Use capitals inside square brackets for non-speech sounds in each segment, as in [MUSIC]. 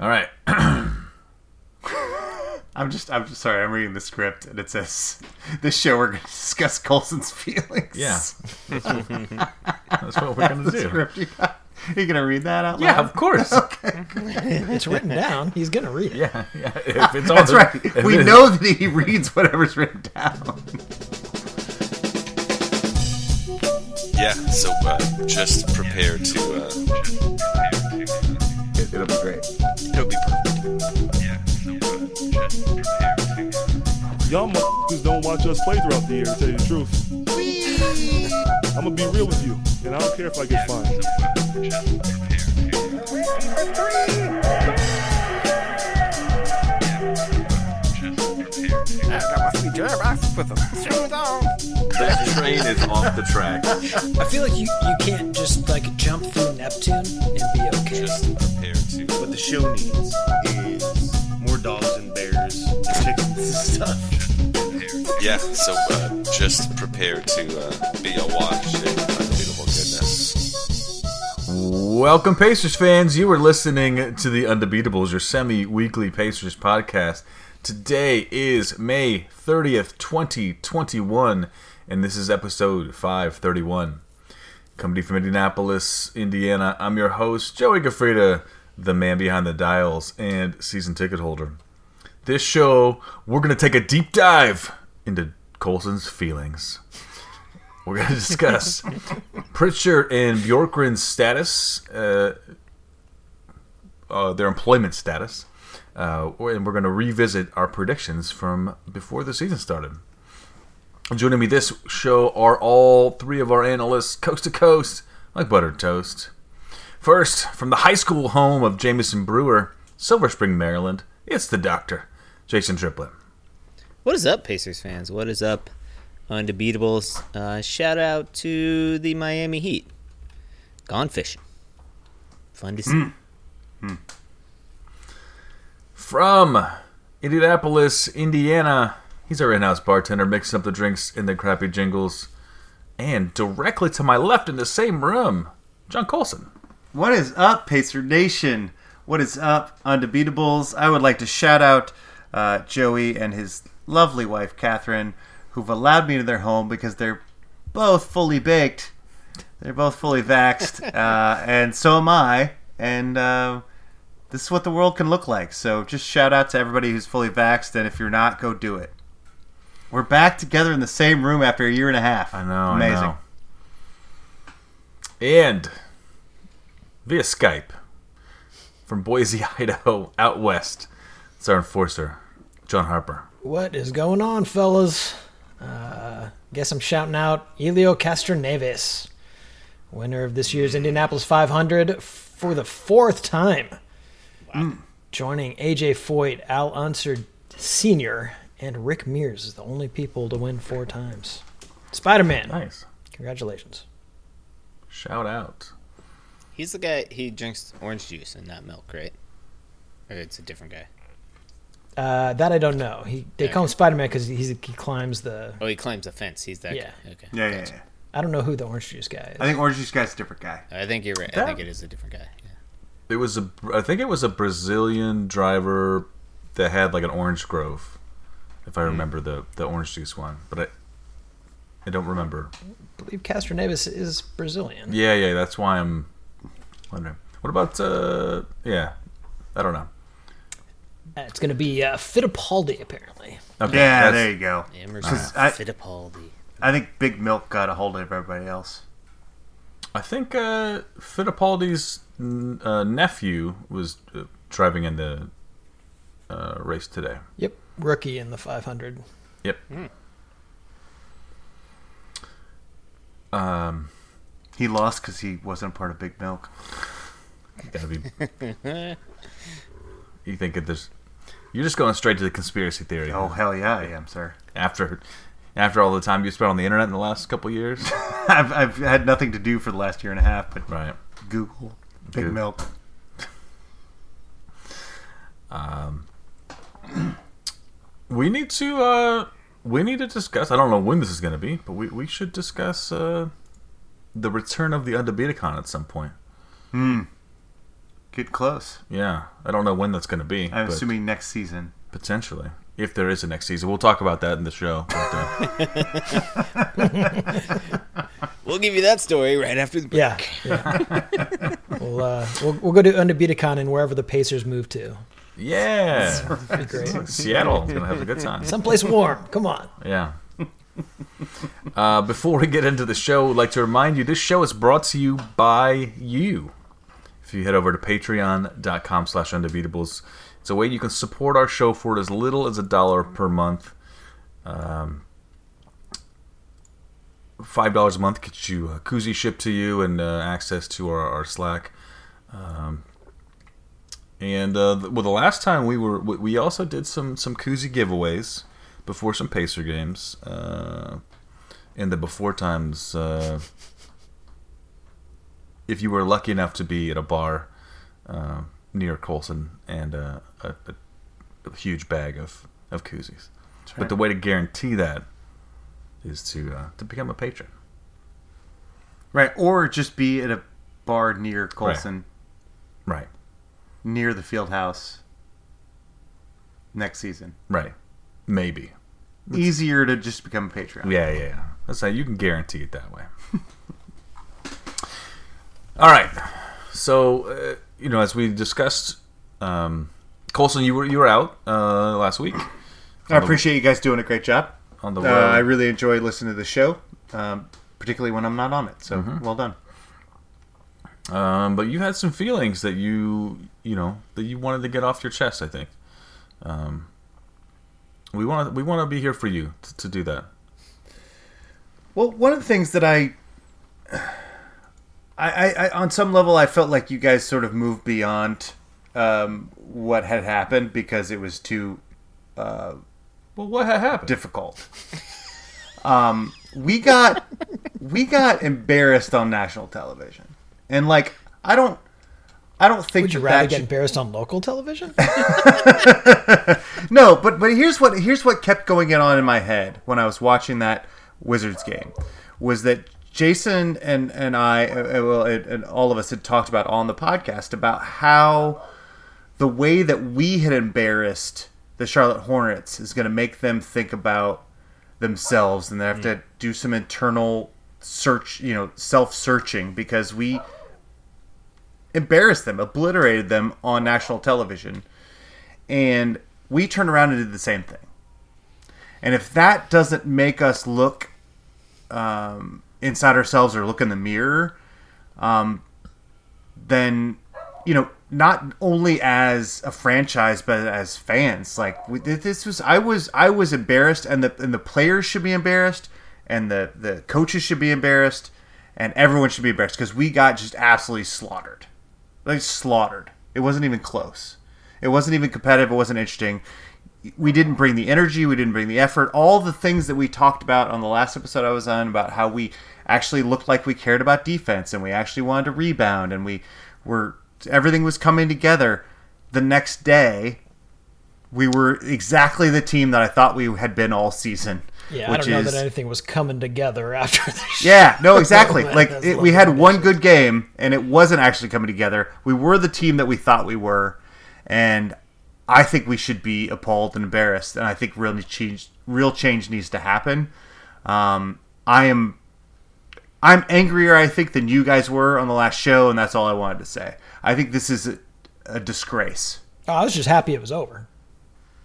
All right. [LAUGHS] I'm just, I'm just sorry. I'm reading the script, and it says this show we're going to discuss Colson's feelings. Yeah. [LAUGHS] That's what we're gonna the do. script you got. Are you going to read that out Yeah, loud? of course. [LAUGHS] Okay. It's written down. He's gonna read it. Yeah, yeah. If it's on That's the- right. if We know that he reads whatever's written down. Yeah, so uh, just prepare to. Uh, It, it'll be great. it'll be perfect. Yeah, so just prepare to. Y'all motherfuckers don't watch us play throughout the year, to tell you the truth. I'm gonna be real with you, and I don't care if I get fined. That train is off the track. I feel like you, you can't just like jump through Neptune and be okay. Just show needs is more dogs and bears and chickens and stuff. Yeah, so uh, just prepare to uh, be awash in unbeatable goodness. Welcome, Pacers fans. You are listening to the Undebeatables, your semi-weekly Pacers podcast. Today is May 30th, 2021, and this is episode 531. Coming to you from Indianapolis, Indiana, I'm your host, Joey Gafrida, the man behind the dials and season ticket holder. This show, we're going to take a deep dive into Colson's feelings. We're going [LAUGHS] to discuss Pritchard and Bjorkgren's status, uh, uh, their employment status, uh, and we're going to revisit our predictions from before the season started. Joining me this show are all three of our analysts, coast to coast, like buttered toast. First, from the high school home of Jameson Brewer, Silver Spring, Maryland, it's the doctor, Jason Triplett. What is up, Pacers fans? What is up, Undebeatables? Uh, shout out to the Miami Heat. Gone fishing. Fun to see. From Indianapolis, Indiana, he's our in-house bartender, mixing up the drinks in the crappy jingles. And directly to my left in the same room, John Colson. What is up, Pacer Nation? What is up, Undebeatables? I would like to shout out uh, Joey and his lovely wife, Catherine, who've allowed me into their home because they're both fully baked. They're both fully vaxxed, [LAUGHS] uh, and so am I. And uh, this is what the world can look like. So just shout out to everybody who's fully vaxxed, and if you're not, go do it. We're back together in the same room after a year and a half. I know, Amazing. I know. And via Skype from Boise, [LAUGHS] Idaho, out west, it's our enforcer, John Harper. What is going on, fellas? Uh, guess I'm shouting out Helio Castroneves, winner of this year's Indianapolis 500 for the fourth time. wow. Joining AJ Foyt, Al Unser Sr., and Rick Mears is the only people to win four times. Spider Man, Nice. congratulations. Shout out. He's the guy, he drinks orange juice and not milk, right? Or it's a different guy. Uh, that I don't know. He they call him Spider Man because he climbs the. Oh, he climbs the fence. He's that Yeah. guy. Okay. Yeah, yeah, Gotcha. yeah. I don't know who the orange juice guy is. I think Orange Juice Guy's a different guy. I think you're right. I think it is a different guy. Yeah. It was a, I think it was a Brazilian driver that had like an orange grove, if I remember the the orange juice one. But I, I don't remember. I believe Castroneves is Brazilian. Yeah, yeah, that's why I'm wondering. What about uh, yeah, I don't know. Uh, It's going to be uh, Fittipaldi, apparently. Okay, Yeah, that's- there you go. Emerson I- Fittipaldi. I think Big Milk got a hold of everybody else. I think uh, Fittipaldi's n- uh, nephew was uh, driving in the uh, race today. Yep, rookie in the 500. Yep. Um, He lost because he wasn't part of Big Milk. gotta be. you think it there's? You're just going straight to the conspiracy theory. Oh hell yeah, I am, sir. After, after all the time you spent on the internet in the last couple years. [LAUGHS] I've, I've had nothing to do for the last year and a half, but right. Google Big Good. Milk. We need to. uh We need to discuss. I don't know when this is going to be, but we we should discuss uh the return of the Undebeatacon at some point. Can Get close. Yeah, I don't know when that's going to be. I'm but assuming next season. potentially, if there is a next season, we'll talk about that in the show. But, [LAUGHS] [LAUGHS] We'll give you that story right after the break. Yeah, yeah. we'll, uh, we'll we'll go to Undefeated and wherever the Pacers move to. yeah, Be great. Seattle is going to have a good time. Someplace warm. Come on. Yeah. [LAUGHS] Uh, before we get into the show, I'd like to remind you this show is brought to you by you. If you head over to patreon.com slash undebeatables, it's a way you can support our show for as little as a dollar per month. Um, Five dollars a month gets you a koozie shipped to you and uh, access to our, our Slack. Um, and uh, well, the last time we were, we we also did some some koozie giveaways before some Pacer games. Uh, in the before times, uh, if you were lucky enough to be at a bar uh, near Colson and uh, a, a, a huge bag of, of koozies. But the way to guarantee that is to uh, to become a patron. Right, or just be at a bar near Colson, Right. near the field house next season. Right. Maybe. Easier to just become a Patreon. Yeah, yeah, yeah. That's how you can guarantee it that way. [LAUGHS] All right. So, uh, you know, as we discussed, um, Colson, you were you were out uh, last week I appreciate you guys doing a great job. on the Uh, road. I really enjoy listening to the show, um, particularly when I'm not on it. So well done. Um, but you had some feelings that you, you know, that you wanted to get off your chest. I think. Um, we want to we want to be here for you to, to do that. Well, one of the things that I, I, I, on some level, I felt like you guys sort of moved beyond um, what had happened because it was too Well, what had happened? difficult. Um, we got we got embarrassed on national television, and like I don't, I don't think Would you that rather that get embarrassed on local television? [LAUGHS] No, but but here's what here's what kept going on in my head when I was watching that Wizards game was that Jason and and I uh, uh, well and, and all of us had talked about on the podcast about how the way that we had embarrassed the Charlotte Hornets is going to make them think about themselves and they have to do some internal search, you know, self-searching because we embarrassed them, obliterated them on national television and we turned around and did the same thing. And if that doesn't make us look um, inside ourselves or look in the mirror, um, then you know, not only as a franchise but as fans, like this was, I was, I was embarrassed, and the and the players should be embarrassed, and the the coaches should be embarrassed, and everyone should be embarrassed because we got just absolutely slaughtered, like slaughtered. It wasn't even close. It wasn't even competitive. It wasn't interesting. We didn't bring the energy. We didn't bring the effort. All the things that we talked about on the last episode I was on about how we actually looked like we cared about defense and we actually wanted to rebound and we were everything was coming together. The next day, we were exactly the team that I thought we had been all season. Yeah, I don't know is- that anything was coming together [LAUGHS] after the show. yeah, no, exactly. Man, [LAUGHS] like it, we had one good game, and it wasn't actually coming together. We were the team that we thought we were, and I think we should be appalled and embarrassed. And I think real change, real change needs to happen. Um, I am, I'm angrier, I think, than you guys were on the last show, and that's all I wanted to say. I think this is a, a disgrace. Oh, I was just happy it was over.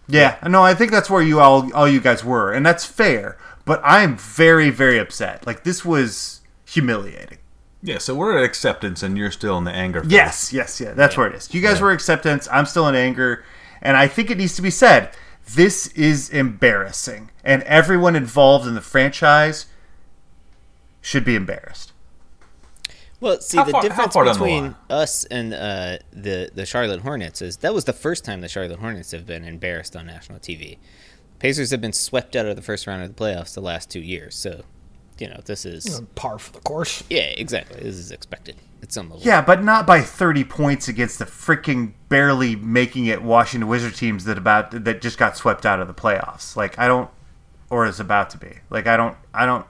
Yeah, no, I think that's where you all all you guys were, and that's fair. But I am very, very upset. Like this was humiliating. Yeah, so we're at acceptance, and you're still in the anger. phase. Yes, yes, yeah. That's where it is. You guys were acceptance. I'm still in anger, and I think it needs to be said. This is embarrassing, and everyone involved in the franchise should be embarrassed. Well, see, How the far- difference far down the between us and uh, the the Charlotte Hornets is that was the first time the Charlotte Hornets have been embarrassed on national TV. Pacers have been swept out of the first round of the playoffs the last two years, so you know this is Par for the course. yeah, exactly. This is expected at some level. Yeah, but not by 30 points against the freaking barely making it Washington Wizard teams that about that just got swept out of the playoffs. Like I don't, or is about to be. Like I don't, I don't.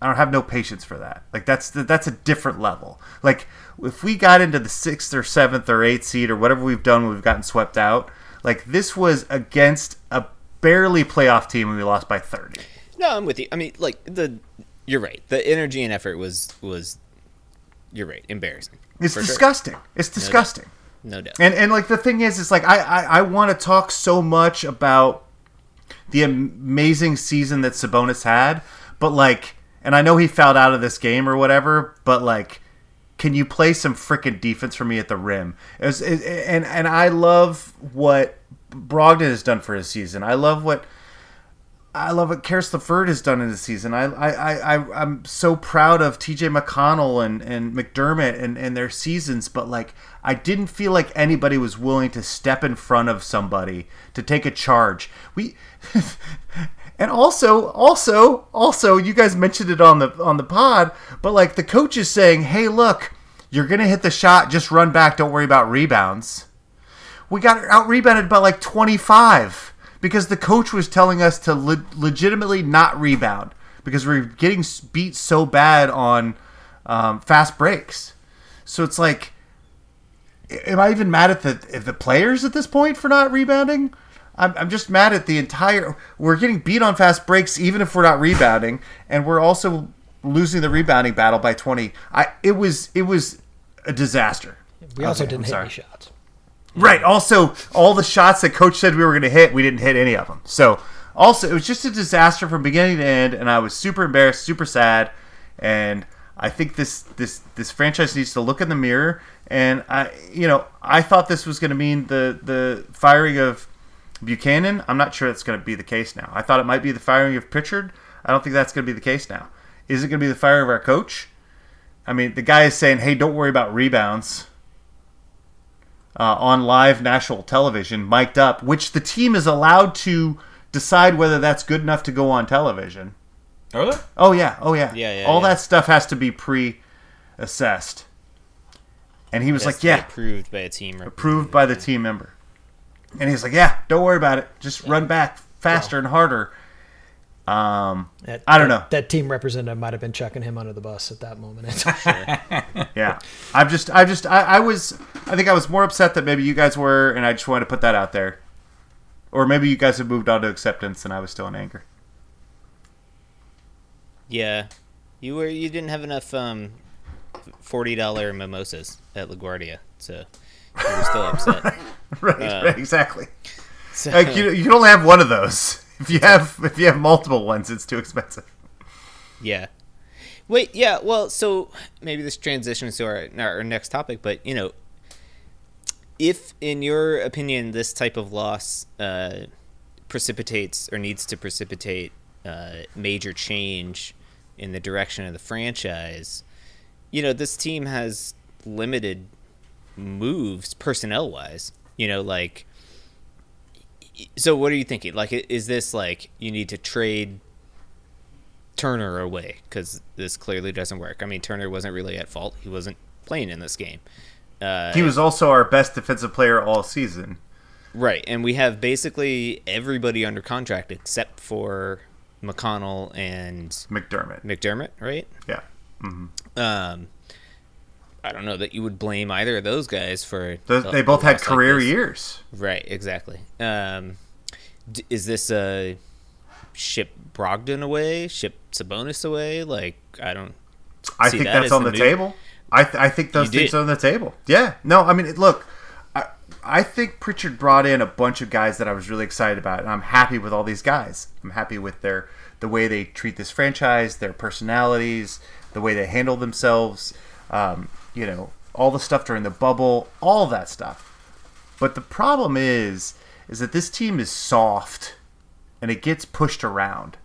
I don't have no patience for that. Like that's that's a different level. Like if we got into the sixth or seventh or eighth seed or whatever we've done we've gotten swept out, like this was against a barely playoff team and we lost by thirty. No, I'm with you. I mean, like the you're right. The energy and effort was was you're right. Embarrassing. It's For sure. disgusting. It's disgusting. No doubt. And and like the thing is, it's like I I, I want to talk so much about the amazing season that Sabonis had, but like, and I know he fouled out of this game or whatever, but like, can you play some freaking defense for me at the rim? It was, it, and and I love what Brogdon has done for his season. I love what. I love what Karis has done in the season. I, I, I- I'm so proud of TJ McConnell and, and McDermott and, and their seasons, but like I didn't feel like anybody was willing to step in front of somebody to take a charge. We [LAUGHS] and also also also you guys mentioned it on the on the pod, but like the coach is saying, "Hey, look, you're gonna hit the shot. Just run back. Don't worry about rebounds." We got out rebounded by like 25 because the coach was telling us to le- legitimately not rebound because we are getting beat so bad on um, fast breaks. So it's like, am I even mad at the at the players at this point for not rebounding? I'm, I'm just mad at the entire. We're getting beat on fast breaks even if we're not rebounding, and we're also losing the rebounding battle by 20. I it was it was a disaster. We also Okay, didn't I'm hit sorry. any shots. Right. Also, all the shots that coach said we were going to hit, we didn't hit any of them. So, also, it was just a disaster from beginning to end, and I was super embarrassed, super sad, and I think this this this franchise needs to look in the mirror. And I, you know, I thought this was going to mean the the firing of Buchanan. I'm not sure that's going to be the case now. I thought it might be the firing of Pritchard. I don't think that's going to be the case now. Is it going to be the fire of our coach? I mean, the guy is saying, "Hey, don't worry about rebounds." uh, on live national television, mic'd up, which the team is allowed to decide whether that's good enough to go on television. Are they? Oh yeah, oh yeah, Yeah, yeah, All yeah. that stuff has to be pre-assessed, and he was like, "Yeah, approved by a team. approved by the team member," and he's like, "Yeah, don't worry about it. Just run back faster and harder." Um, That- I don't that- know. That team representative might have been chucking him under the bus at that moment. [LAUGHS] Yeah, I'm just, I just, I, I was, I think I was more upset that maybe you guys were, and I just wanted to put that out there, or maybe you guys have moved on to acceptance, and I was still in anger. Yeah, you were you didn't have enough um forty dollar mimosas at LaGuardia, so you were still upset. [LAUGHS] right, Uh, right, exactly. So, Like you, you can only have one of those. [LAUGHS] If you have, if you have multiple ones, it's too expensive. yeah. Wait, yeah. Well, so maybe this transitions to our our next topic, but you know, if in your opinion this type of loss uh, precipitates or needs to precipitate uh, major change in the direction of the franchise, you know, this team has limited moves personnel wise. You know, like. So what are you thinking? Like, is this like you need to trade Turner away because this clearly doesn't work? I mean, Turner wasn't really at fault; he wasn't playing in this game. Uh, He was also our best defensive player all season. Right, and we have basically everybody under contract except for McConnell and McDermott. McDermott, right? Yeah. Um, I don't know that you would blame either of those guys for. Those, a- they both had loss like career years. Right, exactly. Um, d- is this a ship Brogdon away, ship Sabonis away? Like, I don't. I think that that's on the new- table. I, th- I think those You things did. are on the table. Yeah. No, I mean, look, I, I think Pritchard brought in a bunch of guys that I was really excited about, and I'm happy with all these guys. I'm happy with their the way they treat this franchise, their personalities, the way they handle themselves. Um, you know, all the stuff during the bubble, all that stuff. But the problem is, is that this team is soft, and it gets pushed around.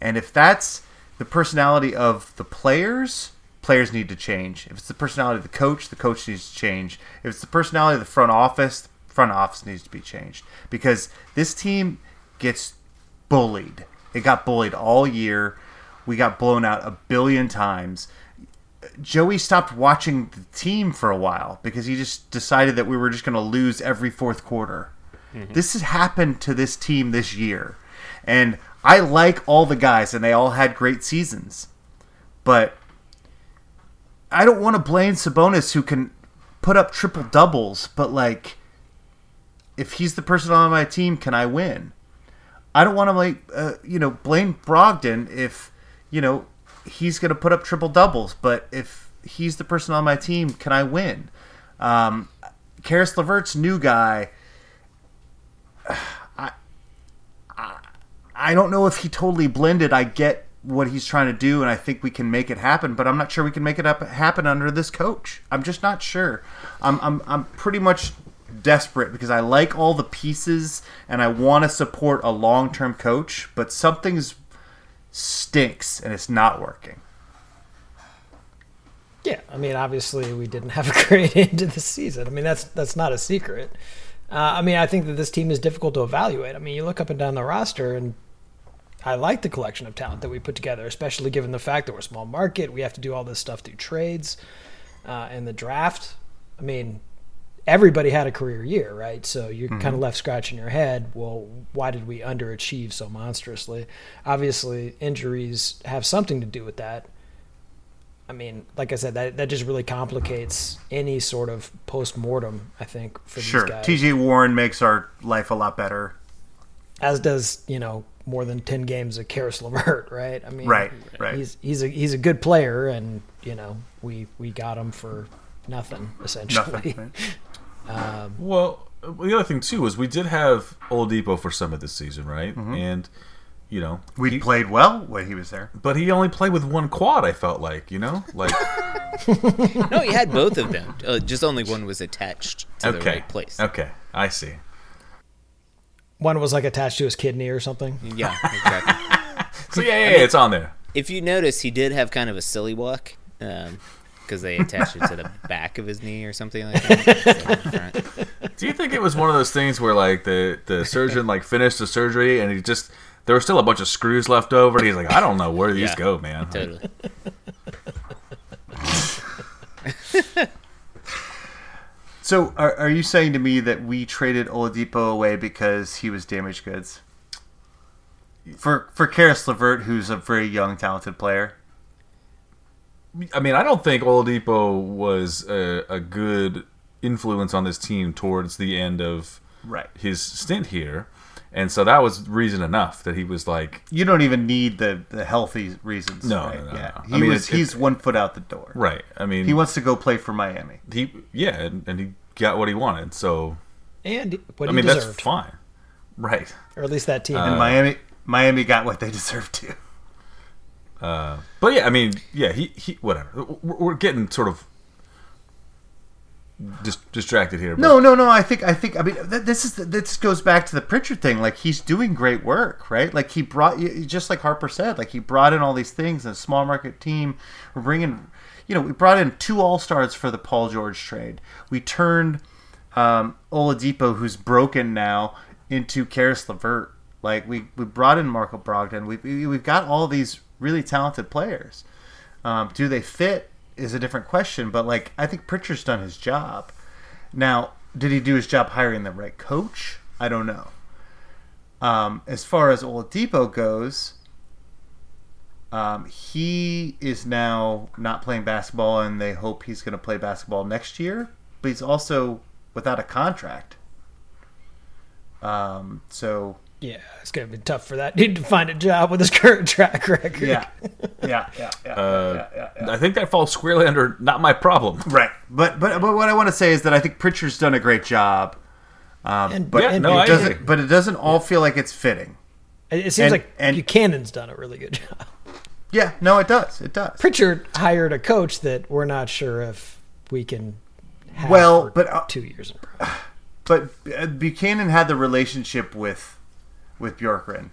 And if that's the personality of the players, players need to change. If it's the personality of the coach, the coach needs to change. If it's the personality of the front office, the front office needs to be changed. Because this team gets bullied. It got bullied all year. We got blown out a billion times. Joey stopped watching the team for a while because he just decided that we were just going to lose every fourth quarter. This has happened to this team this year. And I like all the guys, and they all had great seasons. but I don't want to blame Sabonis who can put up triple doubles, but like if he's the person on my team, can I win? I don't want to like uh, you know blame Brogdon if you know he's going to put up triple doubles, but if he's the person on my team, can I win? Um, Karis Levert's new guy. [SIGHS] I, I I don't know if he totally blended. I get what he's trying to do, and I think we can make it happen. But I'm not sure we can make it up happen under this coach. I'm just not sure. I'm I'm I'm pretty much desperate because I like all the pieces and I want to support a long term coach, but something's stinks and it's not working. Yeah, I mean, obviously we didn't have a [LAUGHS] great end to the season. I mean, that's that's not a secret. Uh, I mean, I think that this team is difficult to evaluate. I mean, you look up and down the roster, and I like the collection of talent that we put together, especially given the fact that we're a small market. We have to do all this stuff through trades uh, and the draft. I mean, everybody had a career year, right? So you're Mm-hmm. kind of left scratching your head. Well, why did we underachieve so monstrously? Obviously, injuries have something to do with that. I mean, like I said, that that just really complicates any sort of post mortem. I think for Sure. these guys, TJ Warren makes our life a lot better. as does you know more than ten games of Karis LeVert, [LAUGHS] right? I mean, Right, right. He's he's a he's a good player, and you know we we got him for nothing essentially. Nothing. right? [LAUGHS] Um, well, the other thing too was we did have Oladipo for some of this season, right? Mm-hmm. And you know, We he- played well when he was there. but he only played with one quad. I felt like, you know, like [LAUGHS] No, he had both of them. Uh, just only one was attached to the right place. okay, I see. One was like attached to his kidney or something. Yeah, exactly. [LAUGHS] So yeah, yeah, yeah it's on there. if you notice, he did have kind of a silly walk um, because they attached it to the [LAUGHS] back of his knee or something like that. instead of the front. Do you think it was one of those things where like the the surgeon like finished the surgery and he just there were still a bunch of screws left over and he's like, I don't know where these Yeah, go, man. Totally. [LAUGHS] So, are, are you saying to me that we traded Oladipo away because he was damaged goods? For for Karis Levert, who's a very young, talented player. I mean, I don't think Oladipo was a, a good influence on this team towards the end of Right. his stint here, and so that was reason enough that he was like, You don't even need the, the healthy reasons. No, right? no, no, yeah. no. He I mean, was it- it- he's one foot out the door. right. I mean, He wants to go play for Miami. he yeah, and, and he got what he wanted. So and what I he mean, deserved, that's fine, right? or at least that team. And uh, Miami Miami got what they [LAUGHS] deserved to. But yeah, I mean, yeah, he he whatever. We're, we're getting sort of dis- distracted here. But No, no, no. I think, I think. I mean, th- this is this goes back to the Pritchard thing. Like he's doing great work, right? Like he brought, just like Harper said, like he brought in all these things. A small market team. We're bringing, you know, we brought in two All Stars for the Paul George trade. We turned um, Oladipo, who's broken now, into Karis Levert. Like we we brought in Malcolm Brogdon. We, we we've got all these really talented players. Um, do they fit is a different question, but like I think Pritchard's done his job. Now, did he do his job hiring the right coach? I don't know. Um, as far as Oladipo goes, um, he is now not playing basketball, and they hope he's going to play basketball next year. But he's also without a contract. Um, so yeah, it's gonna be tough for that dude to find a job with his current [LAUGHS] track record. yeah, yeah, yeah, yeah, Uh, yeah, yeah, yeah. I think that falls squarely under not my problem. Right, but but but what I want to say is that I think Pritchard's done a great job. Um, And- but Yeah, it no, I doesn't. agree. But it doesn't all feel like it's fitting. It, it seems And- like and- Buchanan's done a really good [LAUGHS] job. Yeah, no, it does. It does. Pritchard hired a coach that we're not sure if we can. Have Well, for but, uh, two years in a row. [SIGHS] But uh, Buchanan had the relationship with with Bjorkgren,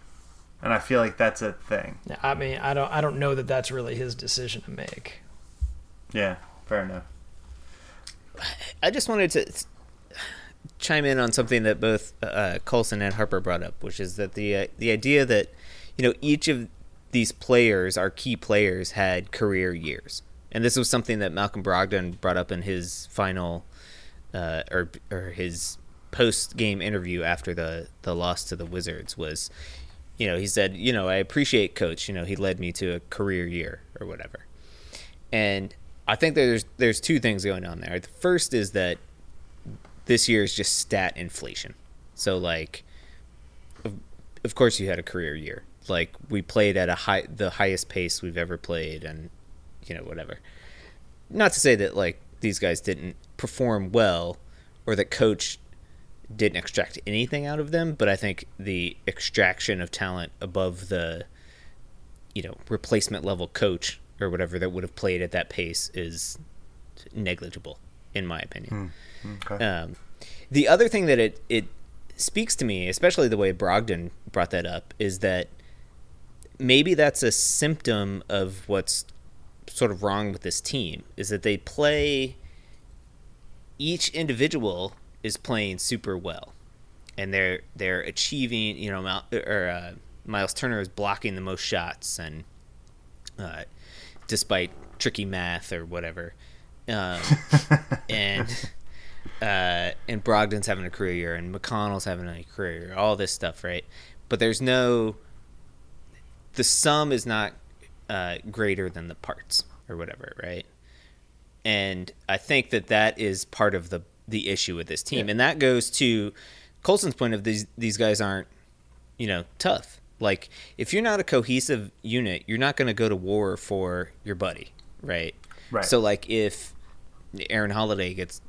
and I feel like that's a thing. Yeah, I mean, I don't, I don't know that that's really his decision to make. Yeah, fair enough. I just wanted to chime in on something that both uh, Colson and Harper brought up, which is that the uh, the idea that you know each of these players, our key players, had career years, and this was something that Malcolm Brogdon brought up in his final uh, or or his post game interview after the the loss to the Wizards was. You know, he said, you know, I appreciate coach. You know, he led me to a career year or whatever. And I think there's there's two things going on there. The first is that this year is just stat inflation. So like, of, of course you had a career year. Like we played at a high the highest pace we've ever played, and you know whatever. Not to say that like these guys didn't perform well, or that coach didn't extract anything out of them, but I think the extraction of talent above the you know replacement level coach or whatever that would have played at that pace is negligible in my opinion. Okay. Um, the other thing that it it speaks to me, especially the way Brogdon brought that up, is that maybe that's a symptom of what's sort of wrong with this team is that they play each individual is playing super well and they're they're achieving you know Mal- or uh, Miles Turner is blocking the most shots and uh, despite tricky math or whatever um, [LAUGHS] and uh, and Brogdon's having a career year and McConnell's having a career year all this stuff right but there's no the sum is not uh, greater than the parts or whatever, right? And I think that that is part of the the issue with this team, and that goes to Colson's point of these these guys aren't, you know, tough. Like if you're not a cohesive unit, you're not going to go to war for your buddy, right? Right. So like if Aaron Holiday gets,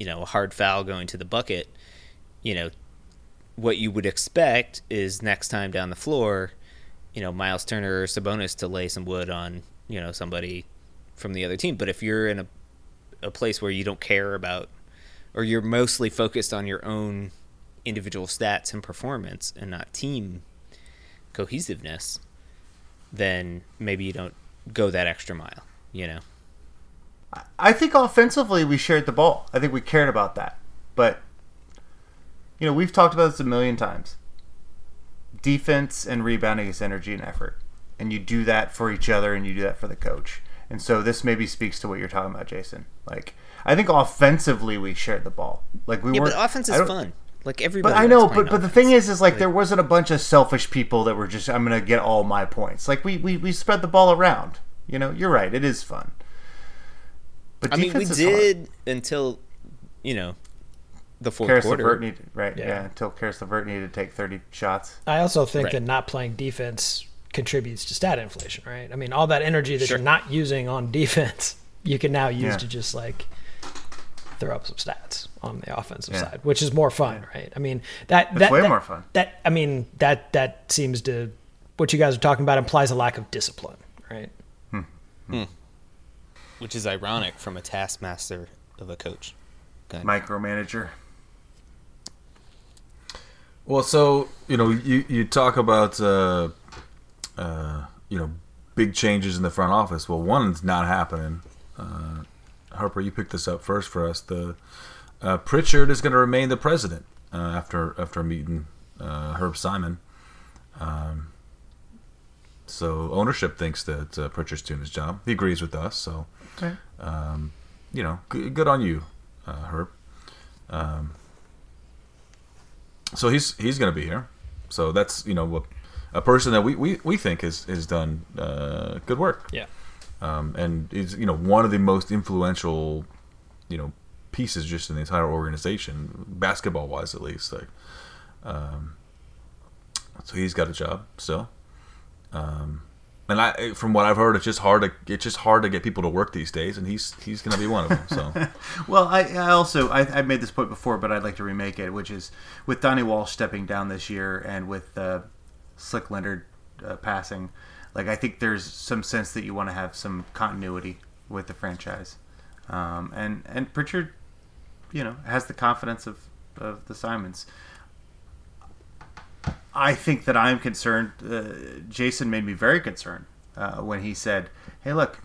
you know, a hard foul going to the bucket, you know, what you would expect is next time down the floor, you know, Miles Turner or Sabonis to lay some wood on, you know, somebody from the other team. But if you're in a a place where you don't care about or you're mostly focused on your own individual stats and performance and not team cohesiveness, then maybe you don't go that extra mile, you know. I think offensively we shared the ball. I think we cared about that. But you know, we've talked about this a million times. Defense and rebounding is energy and effort. And you do that for each other and you do that for the coach. And so this maybe speaks to what you're talking about, Jason. Like I think offensively we shared the ball. Like we Yeah, weren't but offense is fun. Like everybody. But I know, playing but but the thing is, is like there wasn't a bunch of selfish people that were just I'm gonna get all my points. Like we we, we spread the ball around. You know, you're right. It is fun. But I mean, we defense is hard. did until, you know, the fourth Karis quarter. LeVert needed right, yeah. Yeah. until Karis LeVert needed to take thirty shots. I also think Right. that not playing defense contributes to stat inflation, right? I mean, all that energy that Sure. you're not using on defense, [LAUGHS] you can now use Yeah. to just like throw up some stats on the offensive Yeah. side, which is more fun, right? I mean, that that way that- more fun. That I mean, that that seems to what you guys are talking about implies a lack of discipline, right? Hmm. Hmm. which is ironic from a taskmaster of a coach. Micromanager. Well, so you know, you you talk about uh, uh, you know big changes in the front office. Well, one's not happening. Uh, Harper, you picked this up first for us. The uh, Pritchard is going to remain the president uh, after after meeting uh, Herb Simon. Um, so ownership thinks that uh, Pritchard's doing his job. He agrees with us. So Okay. um, you know, good, good on you, uh, Herb. Um, so he's he's going to be here. So that's you know what a person that we, we, we think has has done uh, good work. Yeah. Um, and is you know one of the most influential you know pieces just in the entire organization, basketball wise at least. Like, um, so he's got a job still. Um, and I, from what I've heard, it's just hard to it's just hard to get people to work these days, and he's he's going to be one of them. So. [LAUGHS] Well, I, I also I, I made this point before, but I'd like to remake it, which is with Donnie Walsh stepping down this year and with uh, Slick Leonard uh, passing. Like I think there's some sense that you want to have some continuity with the franchise, um, and and Pritchard, you know, has the confidence of of the Simons. I think that I'm concerned. Uh, Jason made me very concerned uh, when he said, "Hey, look,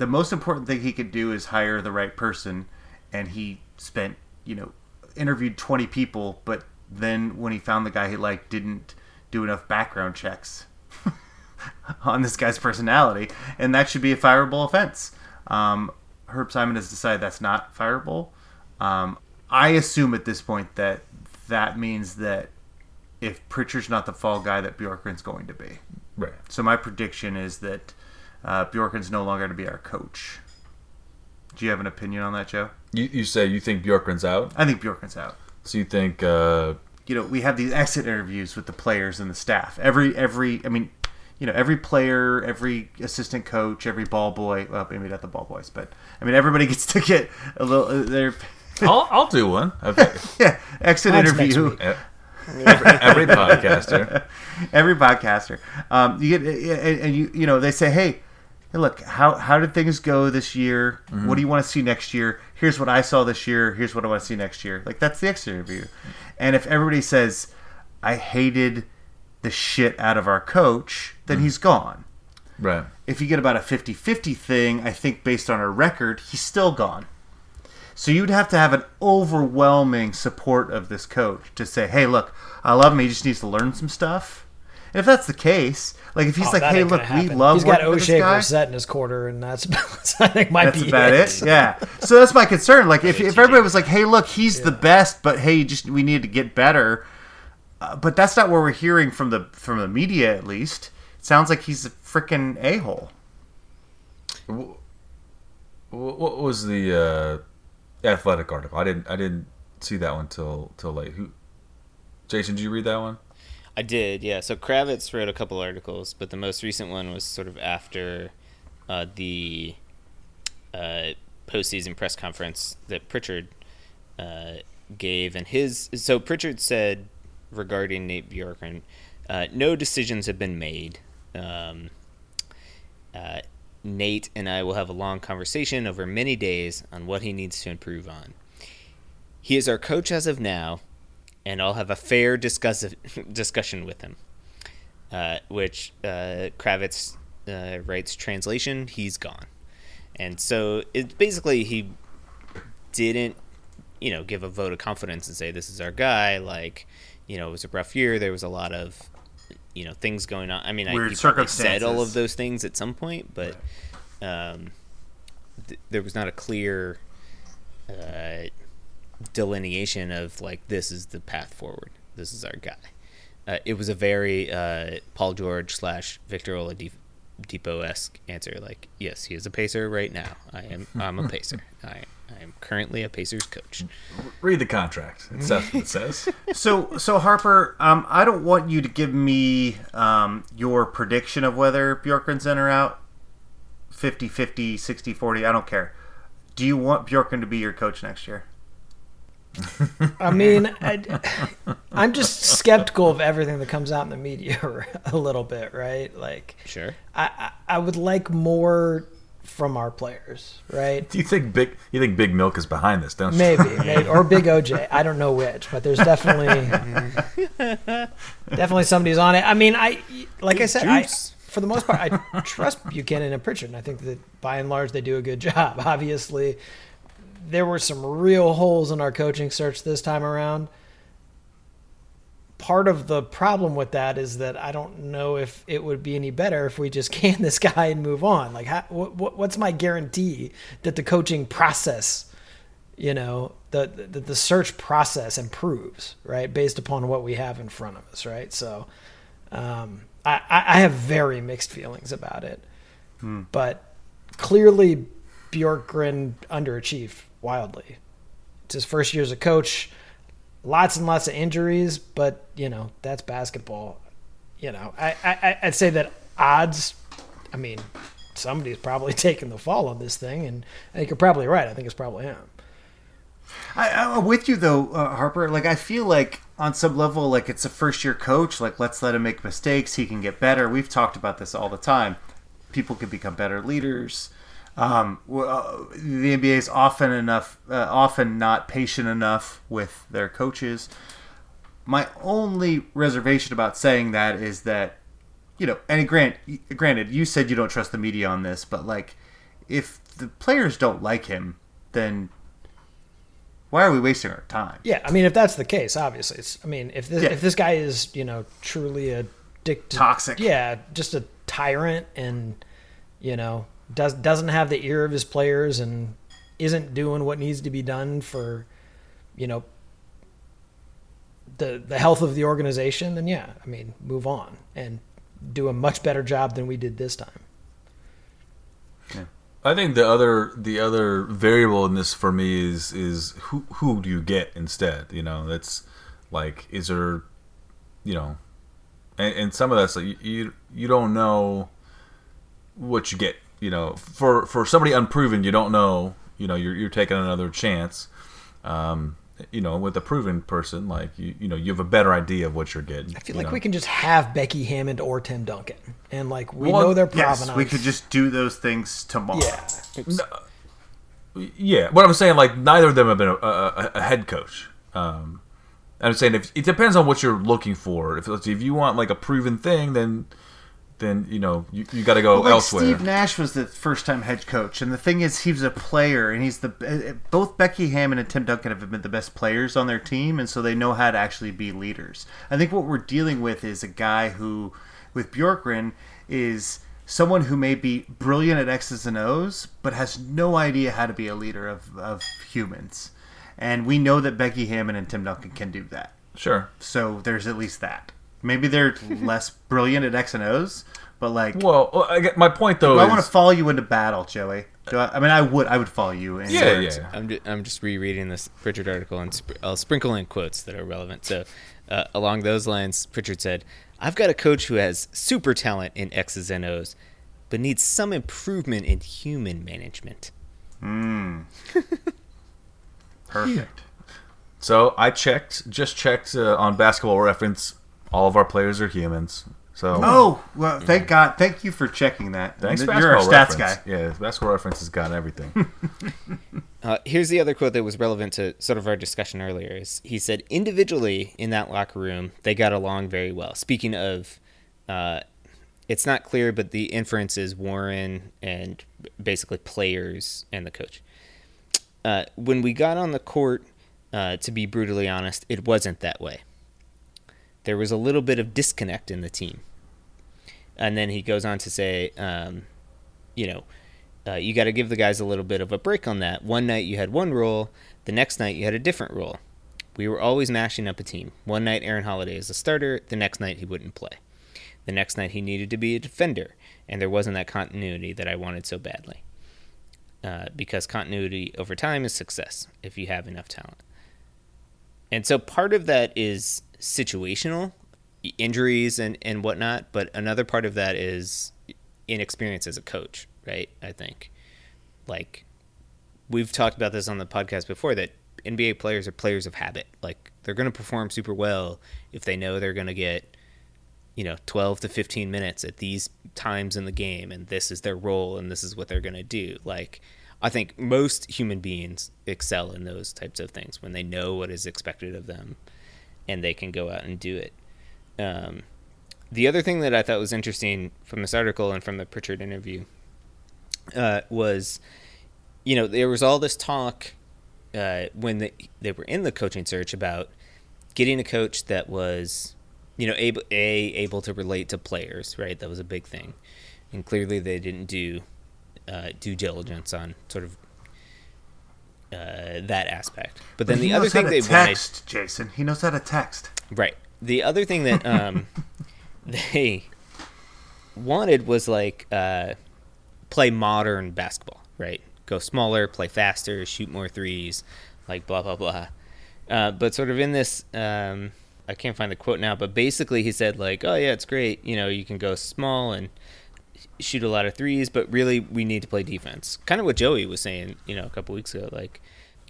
the most important thing he could do is hire the right person and he spent you know interviewed 20 people but then when he found the guy he liked didn't do enough background checks [LAUGHS] [LAUGHS] on this guy's personality and that should be a fireable offense um, herb simon has decided that's not fireable um, i assume at this point that that means that if pritchard's not the fall guy that Bjorkgren's going to be Right. so my prediction is that uh, Bjorkgren's no longer going to be our coach. Do you have an opinion on that, Joe? You, you say you think Bjorkgren's out, I think Bjorkgren's out. so you think uh, you know, we have these exit interviews with the players and the staff. Every every I mean, you know, every player, every assistant coach, every ball boy. Well, maybe not the ball boys, but I mean, everybody [LAUGHS] gets to get a little. Uh, their [LAUGHS] I'll, I'll do one. Okay. [LAUGHS] yeah, exit That's next interview. week. every, every podcaster. every podcaster. Um, you get and, and you you know they say, hey, hey, look, how how did things go this year? What do you want to see next year? Here's what I saw this year. Here's what I want to see next year. Like that's the exit interview. And if everybody says, I hated the shit out of our coach, then mm-hmm. he's gone. Right. If you get about a 50-50 thing, I think based on our record, he's still gone. So you'd have to have an overwhelming support of this coach to say, "Hey, look, I love him. He just needs to learn some stuff." And if that's the case, like if he's Oh, like, "Hey, look, gonna we happen. love He's got working with Oshae this guy," Brissett in his quarter, and that's, [LAUGHS] that's I think might that's be about it. Yeah. So that's my concern. Like if, if everybody was like, "Hey, look, he's the best," but hey, just we need to get better. Uh, but that's not what we're hearing from the from the media. At least it sounds like he's a freaking a hole. What was the uh, athletic article? I didn't. I didn't see that one till till late. Who? Jason, did you read that one? I did, yeah. So Kravitz wrote a couple articles, but the most recent one was sort of after uh, the uh, postseason press conference that Pritchard uh, gave, and his. So Pritchard said regarding Nate Bjorkgren, uh, no decisions have been made. Um, uh, Nate and I will have a long conversation over many days on what he needs to improve on. He is our coach as of now, and I'll have a fair discuss- [LAUGHS] discussion with him. Uh, which uh, Kravitz uh, writes translation, he's gone. And so it's basically he didn't, you know, give a vote of confidence and say, this is our guy. Like, you know, it was a rough year. There was a lot of, you know, things going on. I mean, I, Weird he probably said all of those things at some point, but um, th- there was not a clear uh, delineation of like this is the path forward. This is our guy. Uh, it was a very uh, Paul George slash Victor Oladipo esque answer. Like, yes, he is a pacer right now. I am. I'm a [LAUGHS] pacer. I, I am currently a Pacers coach. Read the contract. It says what it says. [LAUGHS] So, so Harper, um, I don't want you to give me um, your prediction of whether Bjorkgren's in or out. 50 50, 60 40, I don't care. Do you want Bjorkgren to be your coach next year? [LAUGHS] I mean, I, I'm just skeptical of everything that comes out in the media [LAUGHS] a little bit, right? Like, Sure. I, I, I would like more from our players, right? Do you think big? You think Big Milk is behind this? Don't you? Maybe, [LAUGHS] maybe, or Big OJ. I don't know which, but there's definitely, [LAUGHS] definitely somebody's on it. I mean, I like I said, I, for the most part, I trust Buchanan and Pritchard, and I think that by and large they do a good [LAUGHS] job. Obviously, there were some real holes in our coaching search this time around. Part of the problem with that is that I don't know if it would be any better if we just [LAUGHS] can this guy and move on. Like, how, what, what's my guarantee that the coaching process you know the, the the search process improves right based upon what we have in front of us right? So um, I, I I have very mixed feelings about it. But clearly Bjorkgren underachieved wildly. It's his first year as a coach lots and lots of injuries but you know that's basketball you know I, I I'd say that odds I mean somebody's probably [LAUGHS] taking the fall on this thing and you're probably right I think it's probably him I, I'm with you though, uh, Harper. Like I feel like on some level, like it's a first year coach. Like let's let him make mistakes. He can get better. We've talked about this all the time. People can become better leaders. Um, w- uh, the NBA is often enough, uh, often not patient enough with their coaches. My only reservation about saying that is that, you know, and grant, granted, you said you don't trust the media on this, but like, if the players don't like him, then why are we wasting our time? Yeah, I mean, if that's the case, obviously, it's. I mean, if this Yeah. if this guy is you know truly a dick Toxic. yeah, just a tyrant, and you know does doesn't have the ear of his players and isn't doing what needs to be done for, you know, the the health of the organization, then yeah, I mean, move on and do a much better job than we did this time. Yeah. I think the other the other variable in this for me is is who who do you get instead? You know, that's like is there, you know, and, and some of that's like you, you you don't know what you get. You know, for for somebody unproven, you don't know. You know, you're you're taking another chance. Um, you know, with a proven person, like you, you know, you have a better idea of what you're getting. I feel like know? we can just have Becky Hammon or Tim Duncan, and like we Well, know their Yes, provenance. we could just do those things tomorrow. yeah. Yeah, what I'm saying, like neither of them have been a, a, a head coach. Um, I'm saying if it depends on what you're looking for. If if you want like a proven thing, then then you know you, you got to go Well, like elsewhere. Steve Nash was the first time head coach, and the thing is, he was a player, and he's the uh, both Becky Hammon and Tim Duncan have been the best players on their team, and so they know how to actually be leaders. I think what we're dealing with is a guy who, with Bjorkgren, is someone who may be brilliant at X's and O's, but has no idea how to be a leader of, of humans. And we know that Becky Hammon and Tim Duncan can do that. sure. So there's at least that. Maybe they're less brilliant at X and O's, but like Well, well, I get, my point though do I is want to follow you into battle, Joey? Do I, I mean, I would. I would follow you. In yeah, words. yeah. I'm, ju- I'm just rereading this Pritchard article and sp- I'll sprinkle in quotes that are relevant. So, uh, along those lines, Pritchard said, I've got a coach who has super talent in X's and O's, but needs some improvement in human management. [LAUGHS] Perfect. So I checked, just checked uh, on Basketball Reference. All of our players are humans. So Oh well, thank God. Thank you for checking that. thanks, You're our Basketball stats Reference. guy. Yeah, Basketball Reference has got everything. [LAUGHS] Uh, here's the other quote that was relevant to sort of our discussion earlier. Is he said individually in that locker room they got along very well. Speaking of, uh, it's not clear, but the inference is Warren and basically players and the coach. Uh, when we got on the court, uh, to be brutally honest, it wasn't that way. There was a little bit of disconnect in the team, and then he goes on to say, um, you know uh, you got to give the guys a little bit of a break on that. One night you had one role, the next night you had a different role. We were always mashing up a team. One night Aaron Holiday is a starter, the next night he wouldn't play. The next night he needed to be a defender, and there wasn't that continuity that I wanted so badly. Uh, because continuity over time is success if you have enough talent. And so part of that is situational, injuries and, and whatnot, but another part of that is inexperience as a coach, right? I think. Like, we've talked about this on the podcast before that NBA players are players of habit. Like, they're going to perform super well if they know they're going to get, you know, 12 to 15 minutes at these times in the game, and this is their role, and this is what they're going to do. Like, I think most human beings excel in those types of things when they know what is expected of them and they can go out and do it. Um, the other thing that I thought was interesting from this article and from the Pritchard interview uh, was, you know, there was all this talk uh, when they, they were in the coaching search about getting a coach that was, you know, able a able to relate to players, right? That was a big thing, and clearly they didn't do uh, due diligence on sort of uh, that aspect. But then He the other thing they wanted, Jason. He knows how to text. Right. The other thing that um, [LAUGHS] they wanted was like uh, play modern basketball, right? Go smaller, play faster, shoot more threes, like blah blah blah. Uh, but sort of in this, um, I can't find the quote now, but basically he said like, "Oh yeah, it's great. You know, you can go small and shoot a lot of threes, but really we need to play defense." Kind of what Joey was saying, you know, a couple weeks ago, like,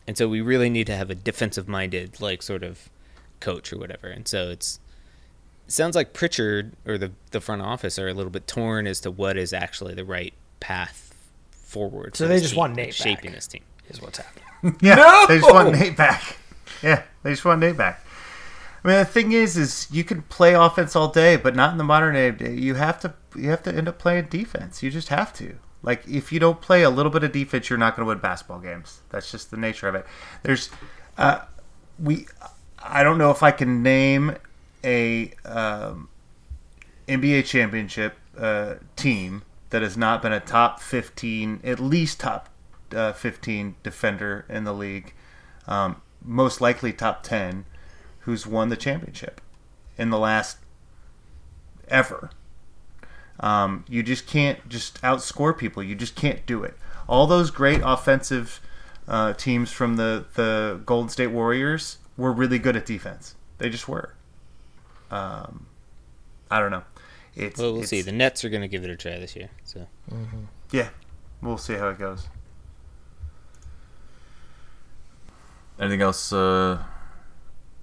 and so we really need to have a defensive-minded, like, sort of coach or whatever. And so it's it sounds like Pritchard or the the front office are a little bit torn as to what is actually the right path forward. So for they just team, want Nate shaping back. this team. Is what's happening. [LAUGHS] Yeah, No! they just want Nate back. Yeah, they just want Nate back. I mean, the thing is, is you can play offense all day, but not in the modern day. You have to, you have to end up playing defense. You just have to. Like, if you don't play a little bit of defense, you're not going to win basketball games. That's just the nature of it. There's, uh, we, I don't know if I can name a um, NBA championship uh, team that has not been a top 15, at least top uh, 15 defender in the league, um, most likely top 10, who's won the championship in the last ever. Um, you just can't just outscore people. You just can't do it. all those great offensive uh, teams from the the Golden State Warriors were really good at defense. They just were. Um, I don't know. It's Well, we'll it's- see. The Nets are going to give it a try this year. So yeah, we'll see how it goes. Anything else uh,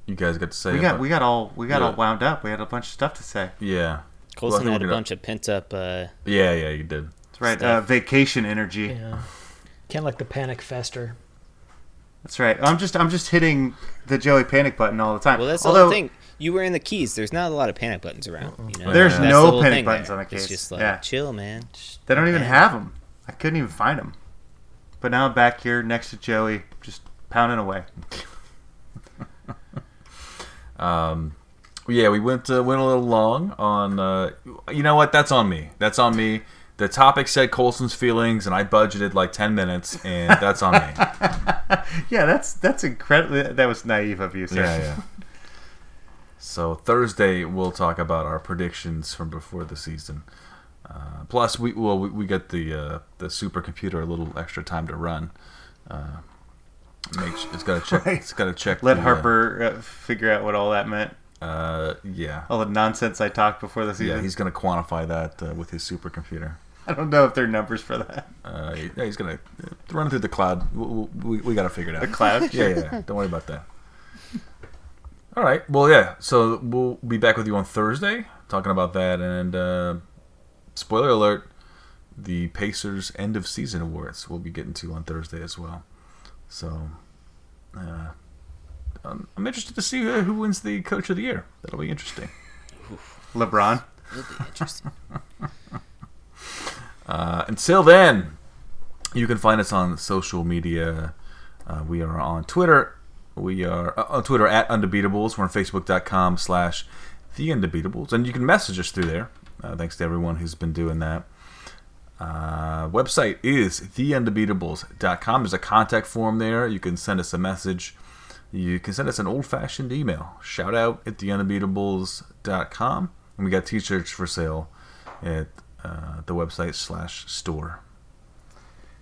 you guys got to say? We got about- we got all we got Yeah. all wound up. We had a bunch of stuff to say. yeah, Colson Well, had a we're gonna- bunch of pent up. Uh, yeah, yeah. You did. That's right. Uh, vacation energy. Yeah. Can't let the panic fester. That's right. I'm just I'm just hitting the Joey panic button all the time. well, that's the Although whole thing. You were in the keys. There's not a lot of panic buttons around. You know? There's That's no the panic buttons there. on the It's just like Yeah. chill, man. they don't even have them. I couldn't even find them. But now I'm back here next to Joey, just pounding away. Um, yeah, we went uh, went a little long on. Uh, you know what? That's on me. That's on me. The topic said Colson's feelings, and I budgeted like ten minutes, and that's on me. [LAUGHS] Yeah, that's that's incredible. That was naive of you, sir. Yeah, yeah. So Thursday we'll talk about our predictions from before the season. Uh, plus, we well we, we got the uh, the supercomputer a little extra time to run. Uh, make sure, it's got to check. Right. It's got to [LAUGHS] check. Let the, uh, Harper uh, figure out what all that meant. Uh, yeah. All the nonsense I talked before the season. Yeah, he's going to quantify that uh, with his supercomputer. I don't know if there are numbers for that. Uh, yeah, he's going to run through the cloud. We, we, we got to figure it out. The cloud. [LAUGHS] yeah, yeah. Don't worry about that. All right. Well, yeah. So we'll be back with you on Thursday talking about that. And uh, spoiler alert: the Pacers end of season awards we'll be getting to on Thursday as well. So uh, I'm I'm interested to see uh, who wins the Coach of the Year. That'll be interesting. LeBron. It'll be interesting. [LAUGHS] Uh, until then, you can find us on social media. Uh, we are on Twitter. We are uh, on Twitter at Undebeatables. We're on Facebook.com slash The Undebeatables. And you can message us through there. Uh, thanks to everyone who's been doing that. Uh, website is theundebeatables.com. There's a contact form there. You can send us a message. You can send us an old fashioned email. Shout out at theundebeatables.com. And we got t shirts for sale at uh, the website slash store.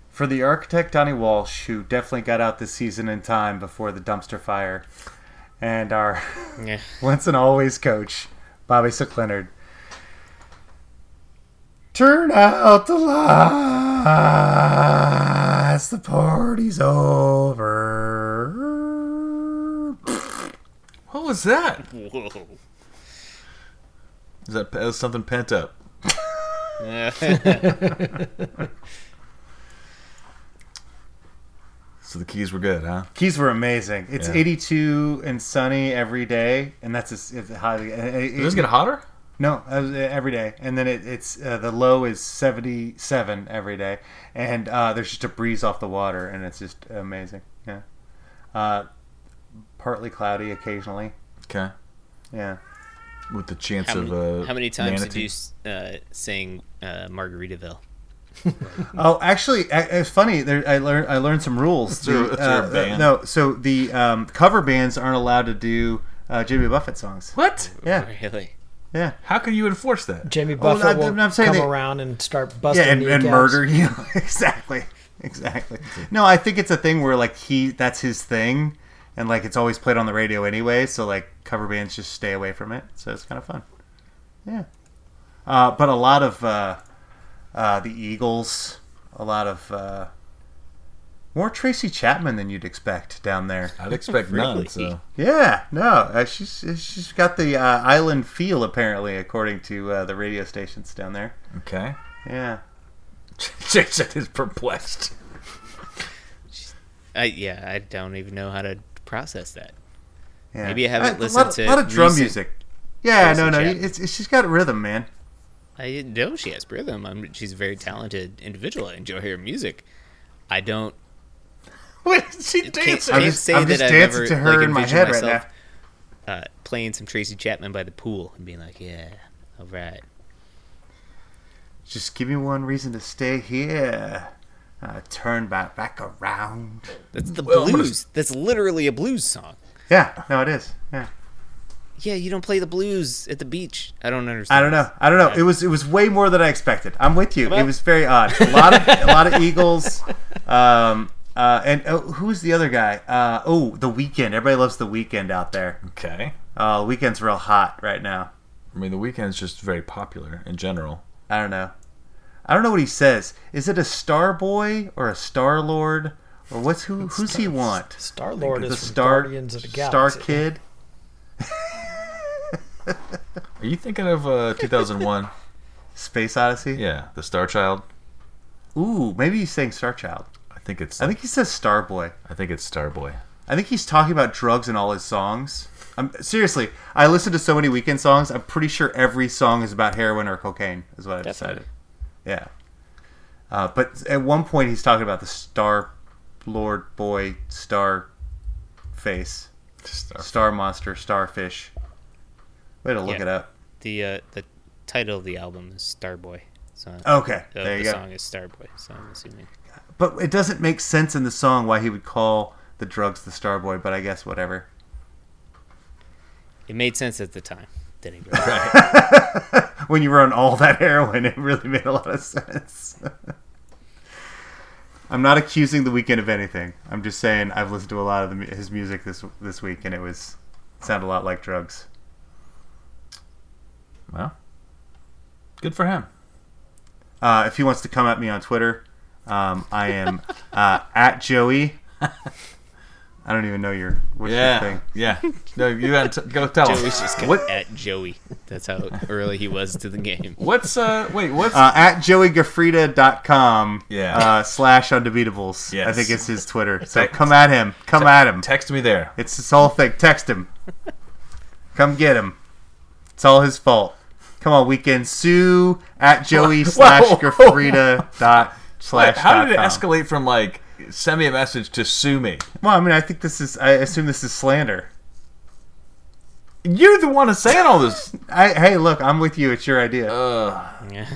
For the architect Donnie Walsh, who definitely got out this season in time before the dumpster fire, and our Yeah. [LAUGHS] once and always coach, Bobby Leonard. Turn out the lights, the party's over. What was that? Whoa. Is that, that uh, was something pent up? [LAUGHS] So the keys were good, huh? Keys were amazing. It's Yeah. 82 and sunny every day, and that's it's, it's highly. It, Does it get hotter? No, uh, every day, and then it, it's uh, the low is seventy seven every day, and uh, there's just a breeze off the water, and it's just amazing. Yeah, uh, partly cloudy occasionally. Okay. Yeah, With the chance How of many, uh, how many times did you uh, sing uh, Margaritaville? [LAUGHS] Oh, actually, it's funny. There, I learned I learned some rules. It's your- The, it's your uh, no, so the um, cover bands aren't allowed to do uh, Jimmy Buffett songs. What? Yeah, Really? Yeah, How can you enforce that? Jimmy Oh, Buffett I'm- will I'm saying come they- around and start busting yeah, and, and murder you. [LAUGHS] exactly, exactly. No, I think it's a thing where like he that's his thing, and like it's always played on the radio anyway. So like cover bands just stay away from it. So it's kind of fun. Yeah, uh, but a lot of uh, uh, the Eagles, a lot of uh, more Tracy Chapman than you'd expect down there. I'd expect [LAUGHS] none. So Yeah, no, uh, she's she's got the uh, island feel apparently, according to uh, the radio stations down there. okay. Yeah. [LAUGHS] Jason is perplexed. I yeah, I don't even know how to process that. Yeah. Maybe I haven't Uh, listened a lot, to a lot of drum music. Yeah, Tracy no, no, Chapman. it's, it's she's got rhythm, man. I know she has rhythm. I'm, she's a very talented individual. I enjoy her music. I don't [LAUGHS] Wait, she can't, dancing. I'm can't just- say I'm just I've dancing ever to her like, in my envisioned head right myself, Uh, playing some Tracy Chapman by the pool and being like, yeah, all right. Just give me one reason to stay here. Uh, turn back back around. That's the Well, I'm gonna- blues. That's literally a blues song. Yeah, no, it is. Yeah. yeah, you don't play the blues at the beach. I don't understand. I don't know. I don't know. Yeah. It was it was way more than I expected. I'm with you. It was very odd. A lot of a lot of [LAUGHS] Eagles. Um, uh, and oh, who's the other guy? Uh, oh, the Weeknd. Everybody loves the Weeknd out there. Okay. Uh, the Weeknd's real hot right now. I mean, the Weeknd's just very popular in general. I don't know. I don't know what he says. Is it a Star Boy or a Star Lord or what's who? Who's he want? Star Lord The is from Star Guardians of the Galaxy. Star Kid. [LAUGHS] Are you thinking of uh, 2001? [LAUGHS] Space Odyssey. yeah, the Star Child. Ooh, maybe he's saying Star Child. I think it's. I think he says Star Boy. I think it's Starboy. I think he's talking about drugs in all his songs. I'm seriously. I listen to so many Weeknd songs. I'm pretty sure every song is about heroin or cocaine. Is what I Definitely. decided. Yeah. Uh, but at one point, he's talking about the Star Lord Boy Star Face, Star. Star Monster, Starfish. We Way to look Yeah. it up. The uh, the title of the album is Starboy. So Okay, the, there you the go. song is Starboy. So I'm assuming. But it doesn't make sense in the song why he would call the drugs the Starboy. But I guess whatever. It made sense at the time. Didn't it? [LAUGHS] when you were on all that heroin, it really made a lot of sense. [LAUGHS] I'm not accusing the Weeknd of anything. I'm just saying I've listened to a lot of the, his music this this week, and it was sounded a lot like drugs. Well, good for him. Uh, if he wants to come at me on Twitter, um, I am uh, at Joey. I don't even know your what's your Yeah, thing. yeah. No, you got to go tell him. Just What- at Joey. That's how early he was to the game. What's uh? Wait, what's Uh, at joeygafrida.com Yeah. uh, slash undebeatables. I think it's his Twitter. So Text- come at him. Come at him. text me there? It's this whole thing. Text him. Come get him. It's all his fault. Come on, Weeknd. Sue at Joey slash Grafrida dot slash. How did it com. escalate from like send me a message to sue me? Well, I mean, I think this is. I assume this is slander. You're the one that's saying all this. I hey, look, I'm with you. It's your idea. Uh, Yeah.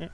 [LAUGHS]